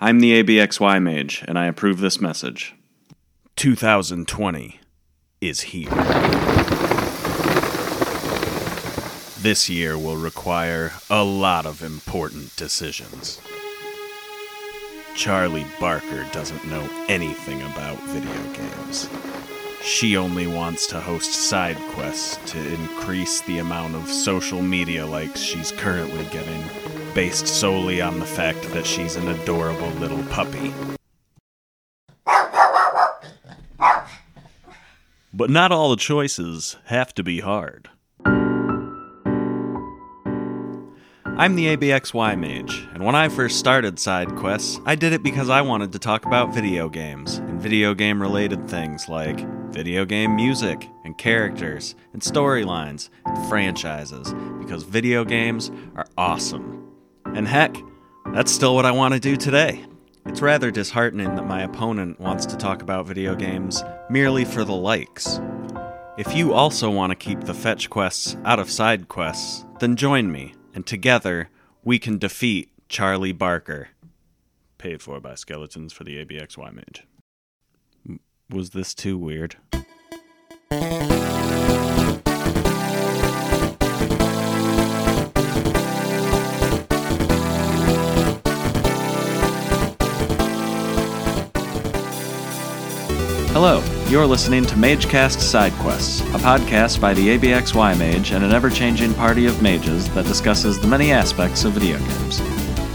I'm the ABXY mage, and I approve this message. 2020 is here. This year will require a lot of important decisions. Charlie Barker doesn't know anything about video games. She only wants to host side quests to increase the amount of social media likes she's currently getting, based solely on the fact that she's an adorable little puppy. But not all the choices have to be hard. I'm the ABXY mage, and when I first started side quests, I did it because I wanted to talk about video games and video game related things like video game music and characters and storylines and franchises because video games are awesome. And heck, that's still what I want to do today. It's rather disheartening that my opponent wants to talk about video games merely for the likes. If you also want to keep the fetch quests out of side quests, then join me and together we can defeat Charlie Barker. Paid for by Skeletons for the ABXY Mage. Was this too weird? Hello, you're listening to MageCast SideQuests, a podcast by the ABXY Mage and an ever changing party of mages that discusses the many aspects of video games.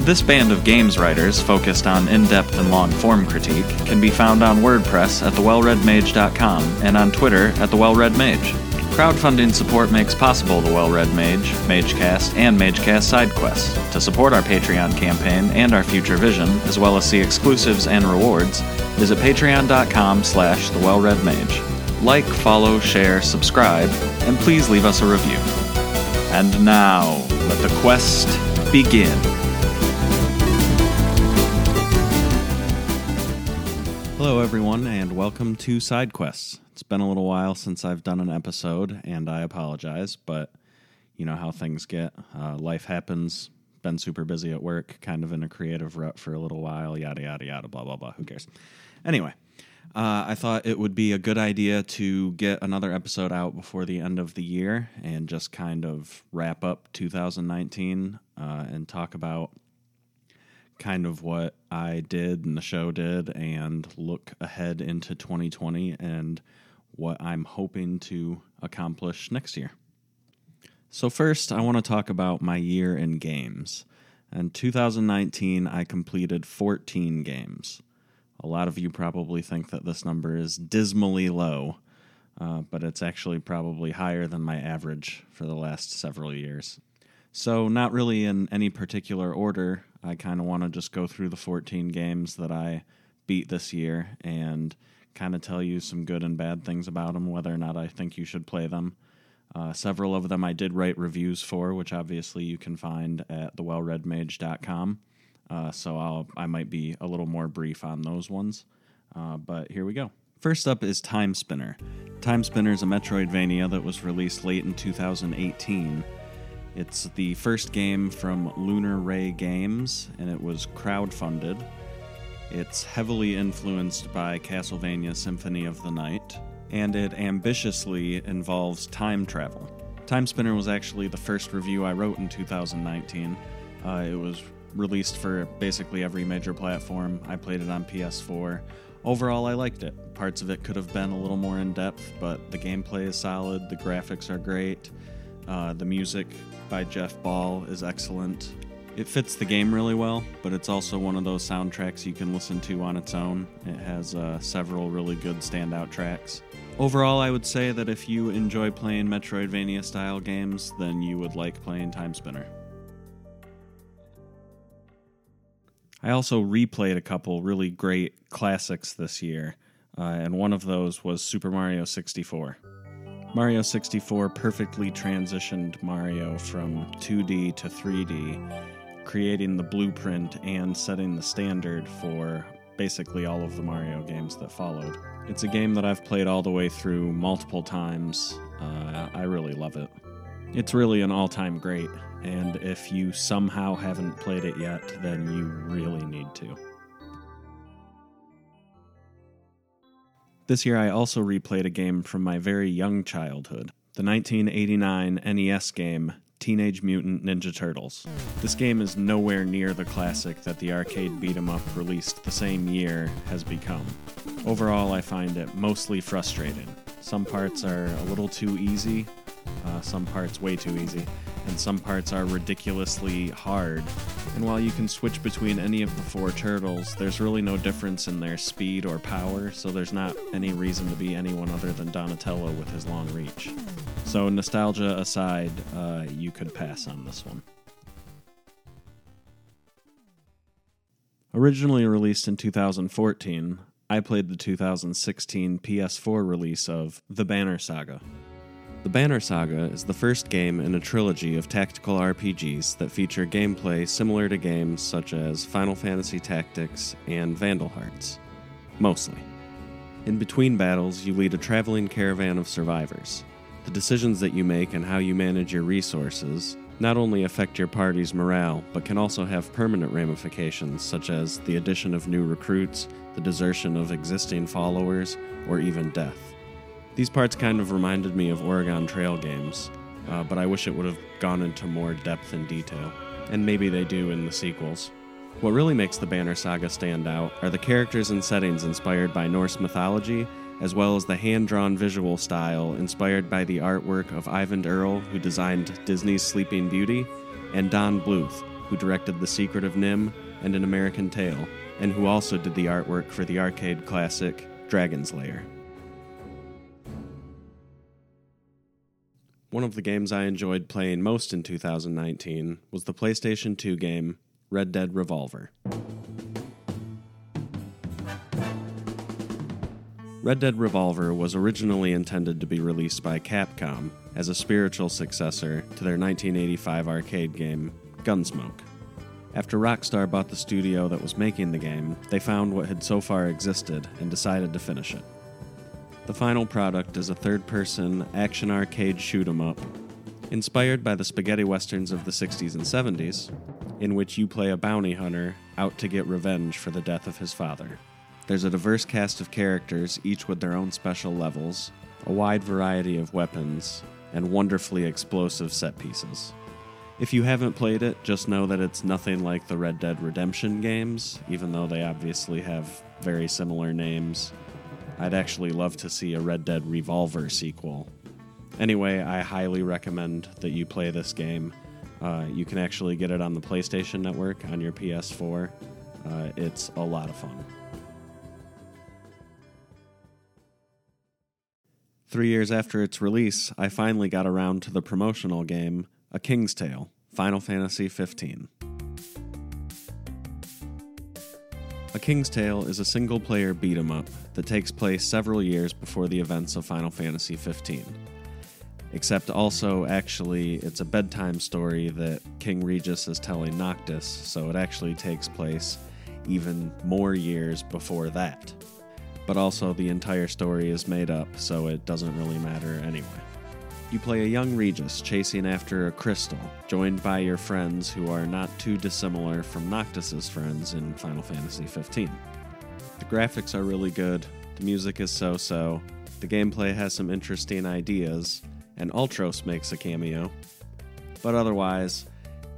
This band of games writers focused on in depth and long form critique can be found on WordPress at thewellreadmage.com and on Twitter at thewellreadmage. Crowdfunding support makes possible the Well Read Mage, MageCast, and MageCast Side Quests. To support our Patreon campaign and our future vision, as well as see exclusives and rewards, visit patreon.com slash the Well Read Mage. Like, follow, share, subscribe, and please leave us a review. And now, let the quest begin. Hello, everyone, and welcome to Side Quests. It's been a little while since I've done an episode, and I apologize, but you know how things get. Uh, life happens. Been super busy at work, kind of in a creative rut for a little while, yada, yada, yada, blah, blah, blah. Who cares? Anyway, uh, I thought it would be a good idea to get another episode out before the end of the year and just kind of wrap up 2019 uh, and talk about kind of what I did and the show did and look ahead into 2020 and what I'm hoping to accomplish next year. So, first, I want to talk about my year in games. In 2019, I completed 14 games. A lot of you probably think that this number is dismally low, uh, but it's actually probably higher than my average for the last several years. So, not really in any particular order. I kind of want to just go through the 14 games that I beat this year and kind of tell you some good and bad things about them, whether or not I think you should play them. Uh, several of them I did write reviews for, which obviously you can find at thewellreadmage.com. Uh, so I'll, I might be a little more brief on those ones. Uh, but here we go. First up is Timespinner. Time Spinner is a Metroidvania that was released late in 2018. It's the first game from Lunar Ray Games, and it was crowdfunded. It's heavily influenced by Castlevania Symphony of the Night, and it ambitiously involves time travel. Timespinner was actually the first review I wrote in 2019. Uh, it was released for basically every major platform. I played it on PS4. Overall, I liked it. Parts of it could have been a little more in depth, but the gameplay is solid, the graphics are great, uh, the music by Jeff Ball is excellent. It fits the game really well, but it's also one of those soundtracks you can listen to on its own. It has uh, several really good standout tracks. Overall, I would say that if you enjoy playing Metroidvania style games, then you would like playing Timespinner. I also replayed a couple really great classics this year, uh, and one of those was Super Mario 64. Mario 64 perfectly transitioned Mario from 2D to 3D, creating the blueprint and setting the standard for basically all of the Mario games that followed. It's a game that I've played all the way through multiple times. Uh, I really love it. It's really an all time great, and if you somehow haven't played it yet, then you really need to. This year, I also replayed a game from my very young childhood the 1989 NES game Teenage Mutant Ninja Turtles. This game is nowhere near the classic that the arcade beat 'em up released the same year has become. Overall, I find it mostly frustrating. Some parts are a little too easy, uh, some parts way too easy, and some parts are ridiculously hard. And while you can switch between any of the four turtles, there's really no difference in their speed or power, so there's not any reason to be anyone other than Donatello with his long reach. So, nostalgia aside, uh, you could pass on this one. Originally released in 2014, I played the 2016 PS4 release of The Banner Saga. The Banner Saga is the first game in a trilogy of tactical RPGs that feature gameplay similar to games such as Final Fantasy Tactics and Vandal Hearts. Mostly. In between battles, you lead a traveling caravan of survivors. The decisions that you make and how you manage your resources not only affect your party's morale, but can also have permanent ramifications, such as the addition of new recruits, the desertion of existing followers, or even death. These parts kind of reminded me of Oregon Trail games, uh, but I wish it would have gone into more depth and detail. And maybe they do in the sequels. What really makes the Banner Saga stand out are the characters and settings inspired by Norse mythology, as well as the hand drawn visual style inspired by the artwork of Eyvind Earle, who designed Disney's Sleeping Beauty, and Don Bluth, who directed The Secret of NIMH and An American Tail, and who also did the artwork for the arcade classic Dragon's Lair. One of the games I enjoyed playing most in 2019 was the PlayStation 2 game Red Dead Revolver. Red Dead Revolver was originally intended to be released by Capcom as a spiritual successor to their 1985 arcade game, Gunsmoke. After Rockstar bought the studio that was making the game, they found what had so far existed and decided to finish it. The final product is a third person action arcade shoot 'em up, inspired by the spaghetti westerns of the 60s and 70s, in which you play a bounty hunter out to get revenge for the death of his father. There's a diverse cast of characters, each with their own special levels, a wide variety of weapons, and wonderfully explosive set pieces. If you haven't played it, just know that it's nothing like the Red Dead Redemption games, even though they obviously have very similar names I'd actually love to see a Red Dead Revolver sequel. Anyway, I highly recommend that you play this game. Uh, you can actually get it on the PlayStation Network on your PS4. Uh, it's a lot of fun. Three years after its release, I finally got around to the promotional game, A King's Tale Final Fantasy XV. A King's Tale is a single player beat 'em up that takes place several years before the events of Final Fantasy XV. Except also, actually, it's a bedtime story that King Regis is telling Noctis, so it actually takes place even more years before that. But also, the entire story is made up, so it doesn't really matter anyway. You play a young Regis chasing after a crystal, joined by your friends who are not too dissimilar from Noctis's friends in Final Fantasy XV. The graphics are really good, the music is so so, the gameplay has some interesting ideas, and Ultros makes a cameo. But otherwise,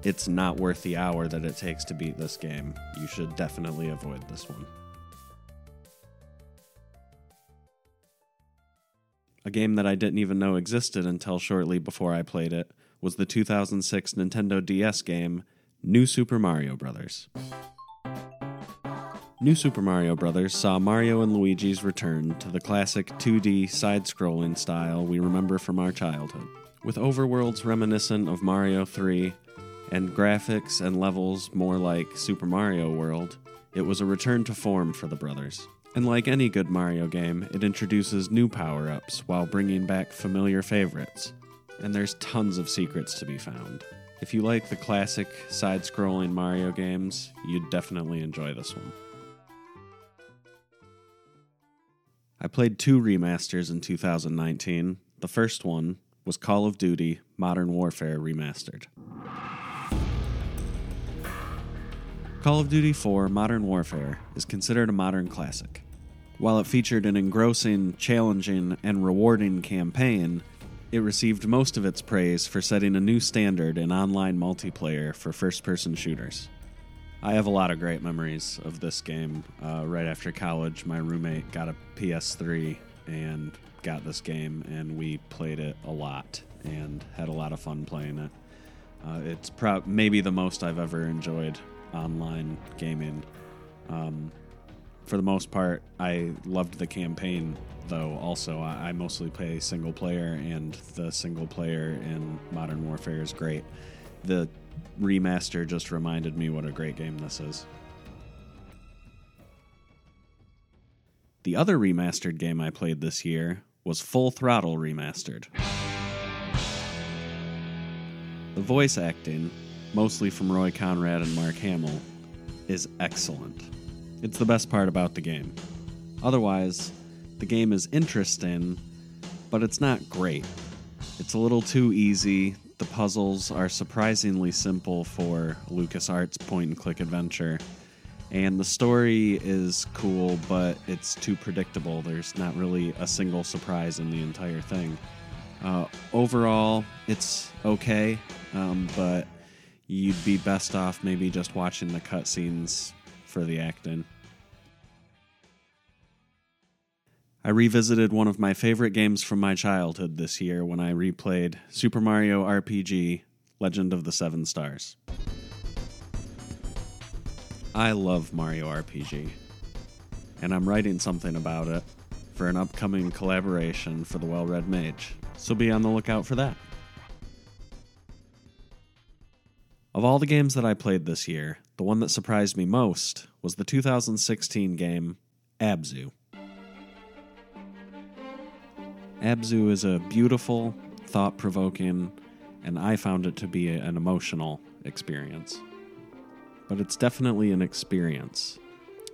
it's not worth the hour that it takes to beat this game. You should definitely avoid this one. A game that I didn't even know existed until shortly before I played it was the 2006 Nintendo DS game New Super Mario Bros. New Super Mario Bros. saw Mario and Luigi's return to the classic 2D side scrolling style we remember from our childhood. With overworlds reminiscent of Mario 3 and graphics and levels more like Super Mario World, it was a return to form for the brothers. And like any good Mario game, it introduces new power ups while bringing back familiar favorites. And there's tons of secrets to be found. If you like the classic side scrolling Mario games, you'd definitely enjoy this one. I played two remasters in 2019. The first one was Call of Duty Modern Warfare Remastered. Call of Duty 4 Modern Warfare is considered a modern classic. While it featured an engrossing, challenging, and rewarding campaign, it received most of its praise for setting a new standard in online multiplayer for first person shooters. I have a lot of great memories of this game. Uh, right after college, my roommate got a PS3 and got this game, and we played it a lot and had a lot of fun playing it. Uh, it's pro- maybe the most I've ever enjoyed online gaming. Um, for the most part, I loved the campaign, though. Also, I, mostly play single player, and the single player in Modern Warfare is great. The remaster just reminded me what a great game this is. The other remastered game I played this year was Full Throttle Remastered. The voice acting, mostly from Roy Conrad and Mark Hamill, is excellent. It's the best part about the game. Otherwise, the game is interesting, but it's not great. It's a little too easy. The puzzles are surprisingly simple for LucasArts point and click adventure. And the story is cool, but it's too predictable. There's not really a single surprise in the entire thing. Uh, overall, it's okay, um, but you'd be best off maybe just watching the cutscenes for the acting. I revisited one of my favorite games from my childhood this year when I replayed Super Mario RPG Legend of the Seven Stars. I love Mario RPG, and I'm writing something about it for an upcoming collaboration for the Well Read Mage, so be on the lookout for that. Of all the games that I played this year, the one that surprised me most was the 2016 game Abzu. Abzu is a beautiful, thought provoking, and I found it to be an emotional experience. But it's definitely an experience.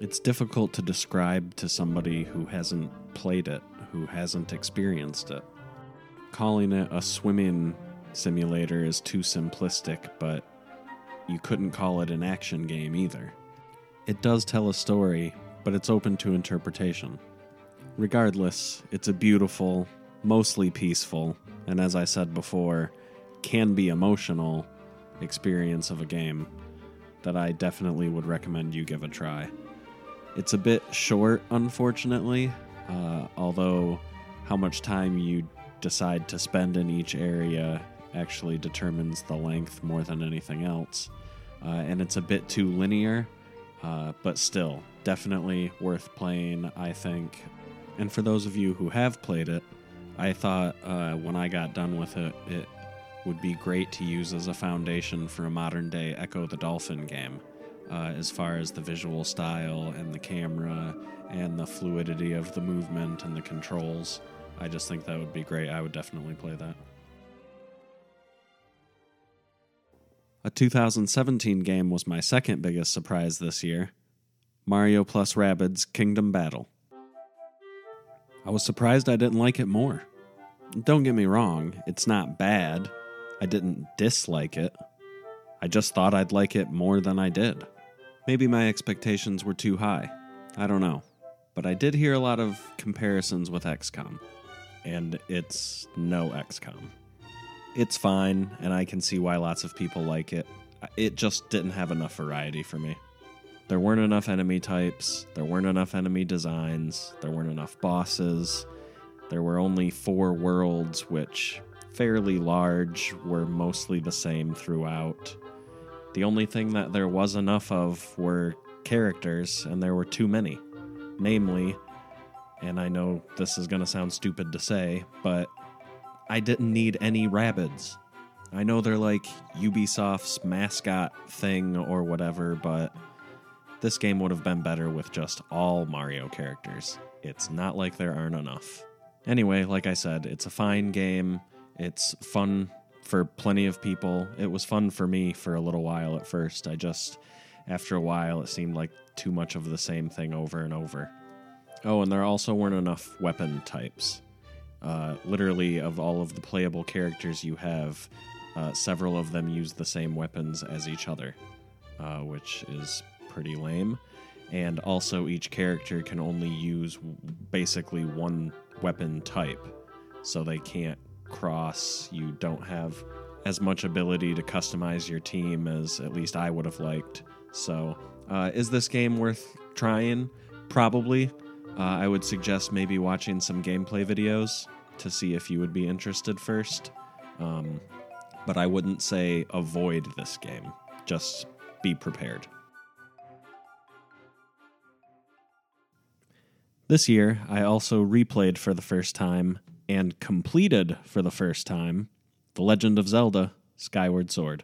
It's difficult to describe to somebody who hasn't played it, who hasn't experienced it. Calling it a swimming simulator is too simplistic, but you couldn't call it an action game either. It does tell a story, but it's open to interpretation. Regardless, it's a beautiful, mostly peaceful, and as I said before, can be emotional experience of a game that I definitely would recommend you give a try. It's a bit short, unfortunately, uh, although how much time you decide to spend in each area actually determines the length more than anything else. Uh, and it's a bit too linear, uh, but still, definitely worth playing, I think. And for those of you who have played it, I thought uh, when I got done with it, it would be great to use as a foundation for a modern day Ecco the Dolphin game, uh, as far as the visual style and the camera and the fluidity of the movement and the controls. I just think that would be great. I would definitely play that. A 2017 game was my second biggest surprise this year Mario plus Rabbids Kingdom Battle. I was surprised I didn't like it more. Don't get me wrong, it's not bad. I didn't dislike it. I just thought I'd like it more than I did. Maybe my expectations were too high. I don't know. But I did hear a lot of comparisons with XCOM, and it's no XCOM. It's fine, and I can see why lots of people like it. It just didn't have enough variety for me. There weren't enough enemy types, there weren't enough enemy designs, there weren't enough bosses. There were only four worlds, which, fairly large, were mostly the same throughout. The only thing that there was enough of were characters, and there were too many. Namely, and I know this is going to sound stupid to say, but I didn't need any Rabbids. I know they're like Ubisoft's mascot thing or whatever, but this game would have been better with just all Mario characters. It's not like there aren't enough. Anyway, like I said, it's a fine game. It's fun for plenty of people. It was fun for me for a little while at first. I just, after a while, it seemed like too much of the same thing over and over. Oh, and there also weren't enough weapon types. Uh, literally, of all of the playable characters you have, uh, several of them use the same weapons as each other, uh, which is pretty lame. and also each character can only use basically one weapon type, so they can't cross. You don't have as much ability to customize your team as at least I would have liked. So, uh, is this game worth trying? Probably. Uh, I would suggest maybe watching some gameplay videos to see if you would be interested first. Um, but I wouldn't say avoid this game. Just be prepared. This year, I also replayed for the first time and completed for the first time The Legend of Zelda Skyward Sword.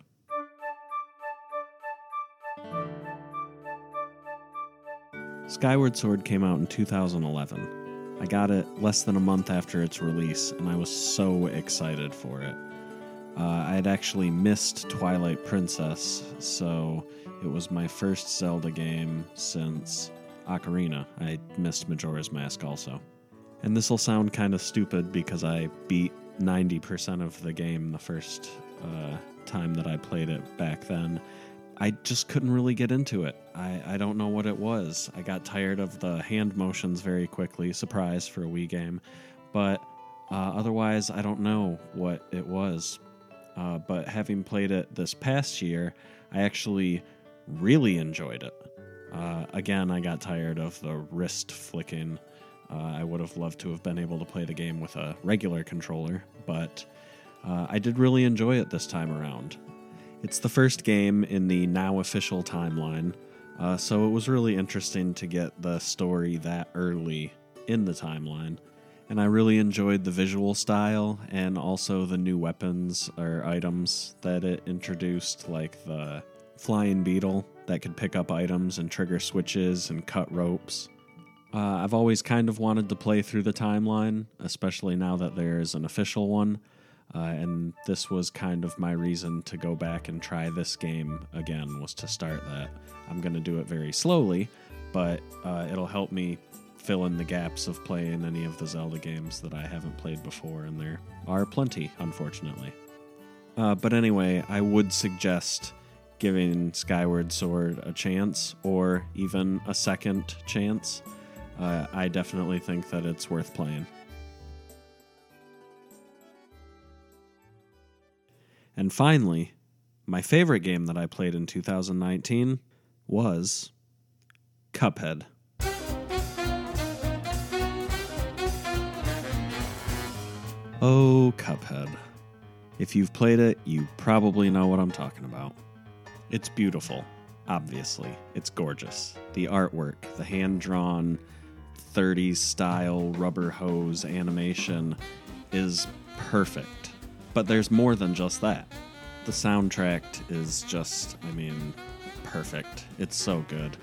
Skyward Sword came out in 2011. I got it less than a month after its release, and I was so excited for it. Uh, I had actually missed Twilight Princess, so it was my first Zelda game since Ocarina. I missed Majora's Mask also. And this will sound kind of stupid because I beat 90% of the game the first uh, time that I played it back then. I just couldn't really get into it. I, I don't know what it was. I got tired of the hand motions very quickly. Surprise for a Wii game. But uh, otherwise, I don't know what it was. Uh, but having played it this past year, I actually really enjoyed it. Uh, again, I got tired of the wrist flicking. Uh, I would have loved to have been able to play the game with a regular controller, but uh, I did really enjoy it this time around. It's the first game in the now official timeline, uh, so it was really interesting to get the story that early in the timeline. And I really enjoyed the visual style and also the new weapons or items that it introduced, like the flying beetle that could pick up items and trigger switches and cut ropes. Uh, I've always kind of wanted to play through the timeline, especially now that there is an official one. Uh, and this was kind of my reason to go back and try this game again was to start that. I'm going to do it very slowly, but uh, it'll help me fill in the gaps of playing any of the Zelda games that I haven't played before, and there are plenty, unfortunately. Uh, but anyway, I would suggest giving Skyward Sword a chance or even a second chance. Uh, I definitely think that it's worth playing. And finally, my favorite game that I played in 2019 was Cuphead. Oh, Cuphead. If you've played it, you probably know what I'm talking about. It's beautiful, obviously. It's gorgeous. The artwork, the hand drawn 30s style rubber hose animation is perfect. But there's more than just that. The soundtrack is just, I mean, perfect. It's so good.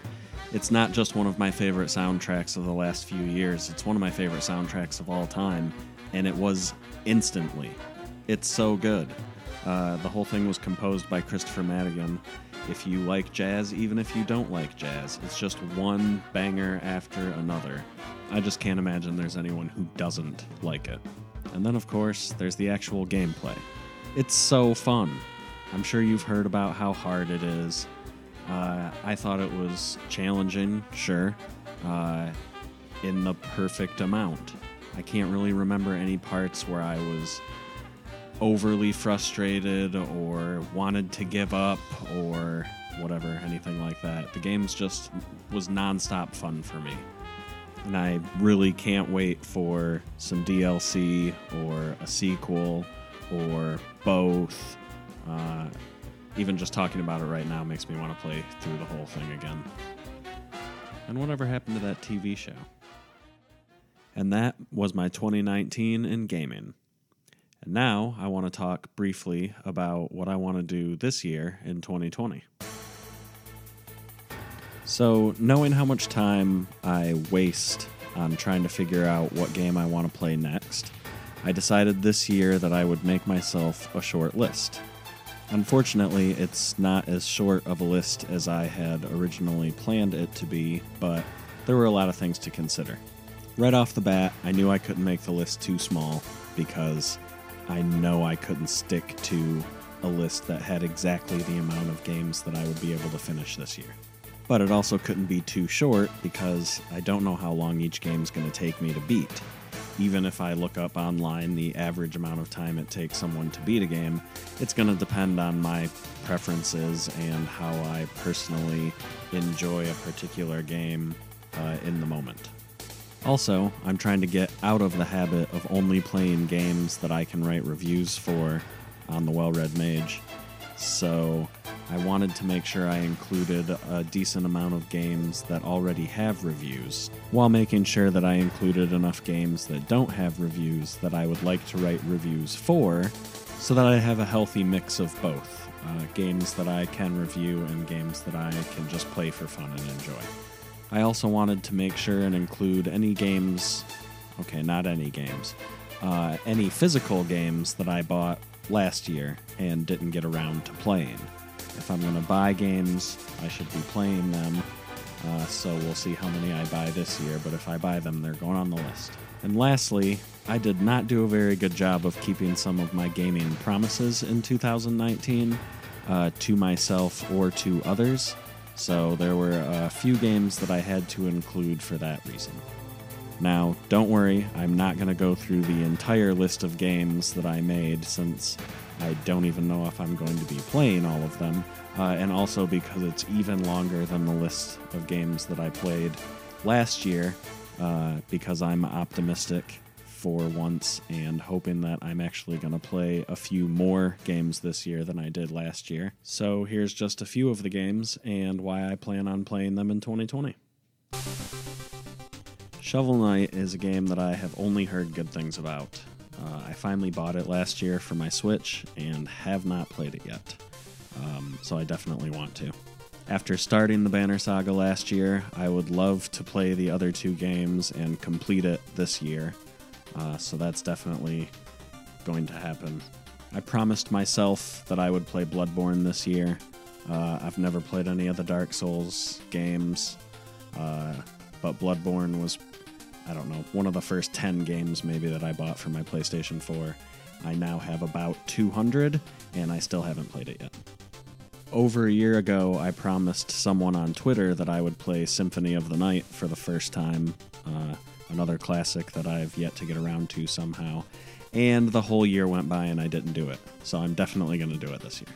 It's not just one of my favorite soundtracks of the last few years, it's one of my favorite soundtracks of all time, and it was instantly. It's so good. Uh, the whole thing was composed by Kristofer Maddigan. If you like jazz, even if you don't like jazz, it's just one banger after another. I just can't imagine there's anyone who doesn't like it. And then, of course, there's the actual gameplay. It's so fun. I'm sure you've heard about how hard it is. Uh, I thought it was challenging, sure, uh, in the perfect amount. I can't really remember any parts where I was overly frustrated or wanted to give up or whatever, anything like that. The game's just was nonstop fun for me. And I really can't wait for some DLC or a sequel or both. Uh, even just talking about it right now makes me want to play through the whole thing again. And whatever happened to that TV show? And that was my 2019 in gaming. And now I want to talk briefly about what I want to do this year in 2020. So, knowing how much time I waste on trying to figure out what game I want to play next, I decided this year that I would make myself a short list. Unfortunately, it's not as short of a list as I had originally planned it to be, but there were a lot of things to consider. Right off the bat, I knew I couldn't make the list too small because I know I couldn't stick to a list that had exactly the amount of games that I would be able to finish this year. but it also couldn't be too short because I don't know how long each game's going to take me to beat. Even if I look up online the average amount of time it takes someone to beat a game, it's going to depend on my preferences and how I personally enjoy a particular game uh, in the moment. Also, I'm trying to get out of the habit of only playing games that I can write reviews for on the Well Read Mage. So, I wanted to make sure I included a decent amount of games that already have reviews, while making sure that I included enough games that don't have reviews that I would like to write reviews for, so that I have a healthy mix of both uh, games that I can review and games that I can just play for fun and enjoy. I also wanted to make sure and include any games, okay, not any games, uh, any physical games that I bought last year and didn't get around to playing. If I'm going to buy games, I should be playing them. Uh, so we'll see how many I buy this year, but if I buy them, they're going on the list. And lastly, I did not do a very good job of keeping some of my gaming promises in 2019 uh, to myself or to others. So there were a few games that I had to include for that reason. Now, don't worry, I'm not going to go through the entire list of games that I made since I don't even know if I'm going to be playing all of them, uh, and also because it's even longer than the list of games that I played last year, uh, because I'm optimistic for once and hoping that I'm actually going to play a few more games this year than I did last year. So here's just a few of the games and why I plan on playing them in 2020. Shovel Knight is a game that I have only heard good things about. Uh, I finally bought it last year for my Switch and have not played it yet. Um, so I definitely want to. After starting the Banner Saga last year, I would love to play the other two games and complete it this year. Uh, so that's definitely going to happen. I promised myself that I would play Bloodborne this year. Uh, I've never played any of the Dark Souls games, uh, but Bloodborne was, I don't know, one of the first 10 games maybe that I bought for my PlayStation 4. I now have about 200, and I still haven't played it yet. Over a year ago, I promised someone on Twitter that I would play Symphony of the Night for the first time. Uh, another classic that I've yet to get around to somehow. And the whole year went by and I didn't do it. So I'm definitely going to do it this year.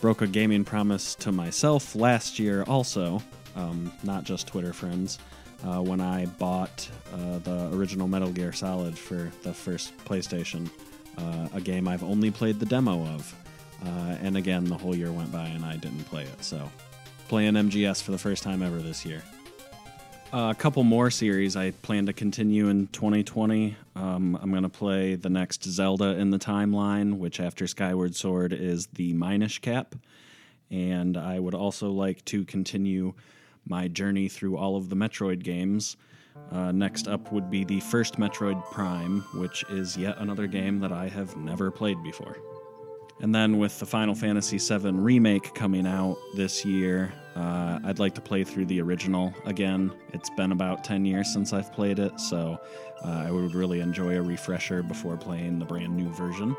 Broke a gaming promise to myself last year also, um, not just Twitter friends, uh, when I bought uh, the original Metal Gear Solid for the first PlayStation, uh, a game I've only played the demo of. Uh, and again, the whole year went by and I didn't play it. So, playing MGS for the first time ever this year a couple more series I plan to continue in 2020. Um, I'm going to play the next Zelda in the timeline, which after Skyward Sword is the Minish Cap. And I would also like to continue my journey through all of the Metroid games. Uh, next up would be the first Metroid Prime, which is yet another game that I have never played before. And then with the Final Fantasy VII Remake coming out this year, uh, I'd like to play through the original again. It's been about 10 years since I've played it, so uh, I would really enjoy a refresher before playing the brand new version.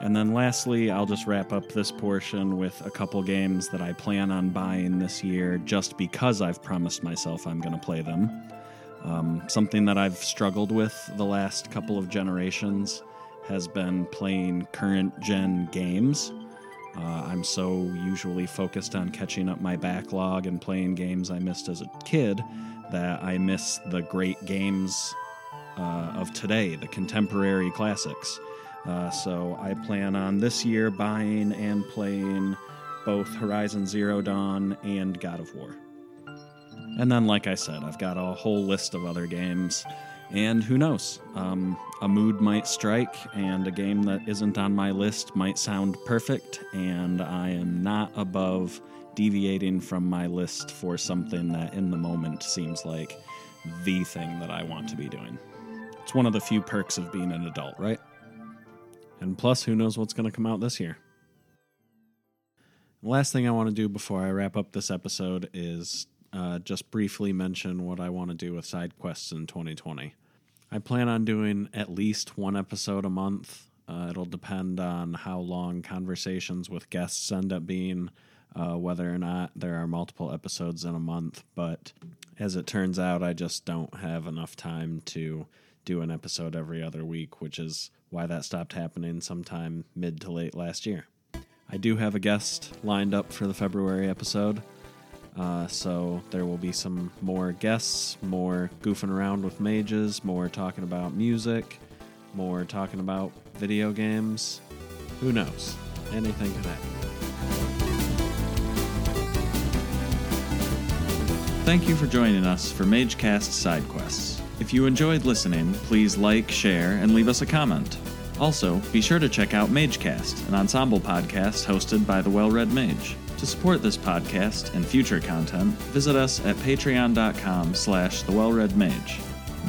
And then lastly, I'll just wrap up this portion with a couple games that I plan on buying this year just because I've promised myself I'm going to play them. Um, something that I've struggled with the last couple of generations has been playing current gen games. Uh, I'm so usually focused on catching up my backlog and playing games I missed as a kid that I miss the great games uh, of today, the contemporary classics. Uh, so I plan on this year buying and playing both Horizon Zero Dawn and God of War. And then, like I said, I've got a whole list of other games and who knows? Um, a mood might strike, and a game that isn't on my list might sound perfect, and I am not above deviating from my list for something that in the moment seems like the thing that I want to be doing. It's one of the few perks of being an adult, right? And plus, who knows what's going to come out this year? Last thing I want to do before I wrap up this episode is uh, just briefly mention what I want to do with side quests in 2020. I plan on doing at least one episode a month. Uh, it'll depend on how long conversations with guests end up being, uh, whether or not there are multiple episodes in a month. But as it turns out, I just don't have enough time to do an episode every other week, which is why that stopped happening sometime mid to late last year. I do have a guest lined up for the February episode. Uh, so there will be some more guests, more goofing around with mages, more talking about music, more talking about video games. Who knows? Anything could happen. Thank you for joining us for MageCast Side Quests. If you enjoyed listening, please like, share, and leave us a comment. Also, be sure to check out MageCast, an ensemble podcast hosted by the Well Read Mage. To support this podcast and future content, visit us at patreon.com slash the well-read mage.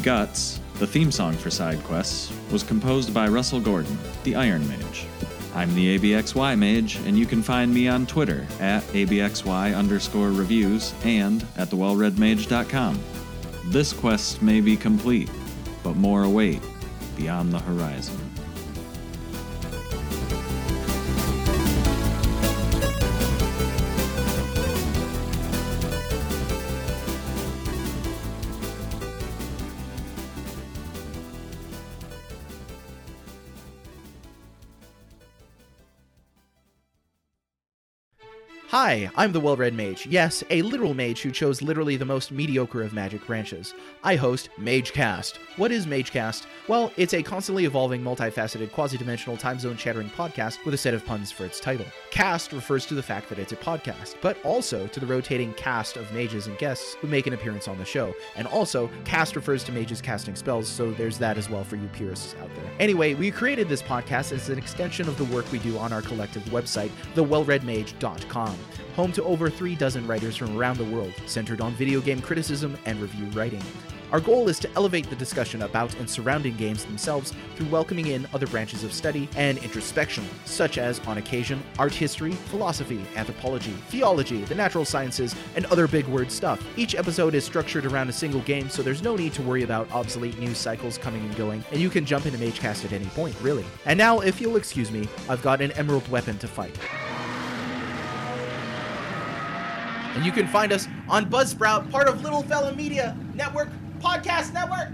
Guts, the theme song for Side Quests, was composed by Russell Gordon, the Iron Mage. I'm the ABXY Mage, and you can find me on Twitter at ABXY underscore reviews and at thewellreadmage.com. This quest may be complete, but more await beyond the horizon. Hi, I'm the Well Read Mage. Yes, a literal mage who chose literally the most mediocre of magic branches. I host MageCast. What is MageCast? Well, it's a constantly evolving, multifaceted, quasi dimensional, time zone chattering podcast with a set of puns for its title. Cast refers to the fact that it's a podcast, but also to the rotating cast of mages and guests who make an appearance on the show. And also, cast refers to mages casting spells, so there's that as well for you purists out there. Anyway, we created this podcast as an extension of the work we do on our collective website, thewellreadmage.com home to over three dozen writers from around the world, centered on video game criticism and review writing. Our goal is to elevate the discussion about and surrounding games themselves through welcoming in other branches of study and introspection, such as, on occasion, art history, philosophy, anthropology, theology, the natural sciences, and other big word stuff. Each episode is structured around a single game, so there's no need to worry about obsolete news cycles coming and going, and you can jump into MageCast at any point, really. And now, if you'll excuse me, I've got an emerald weapon to fight. And you can find us on Buzzsprout, part of Little Fella Media Network Podcast Network.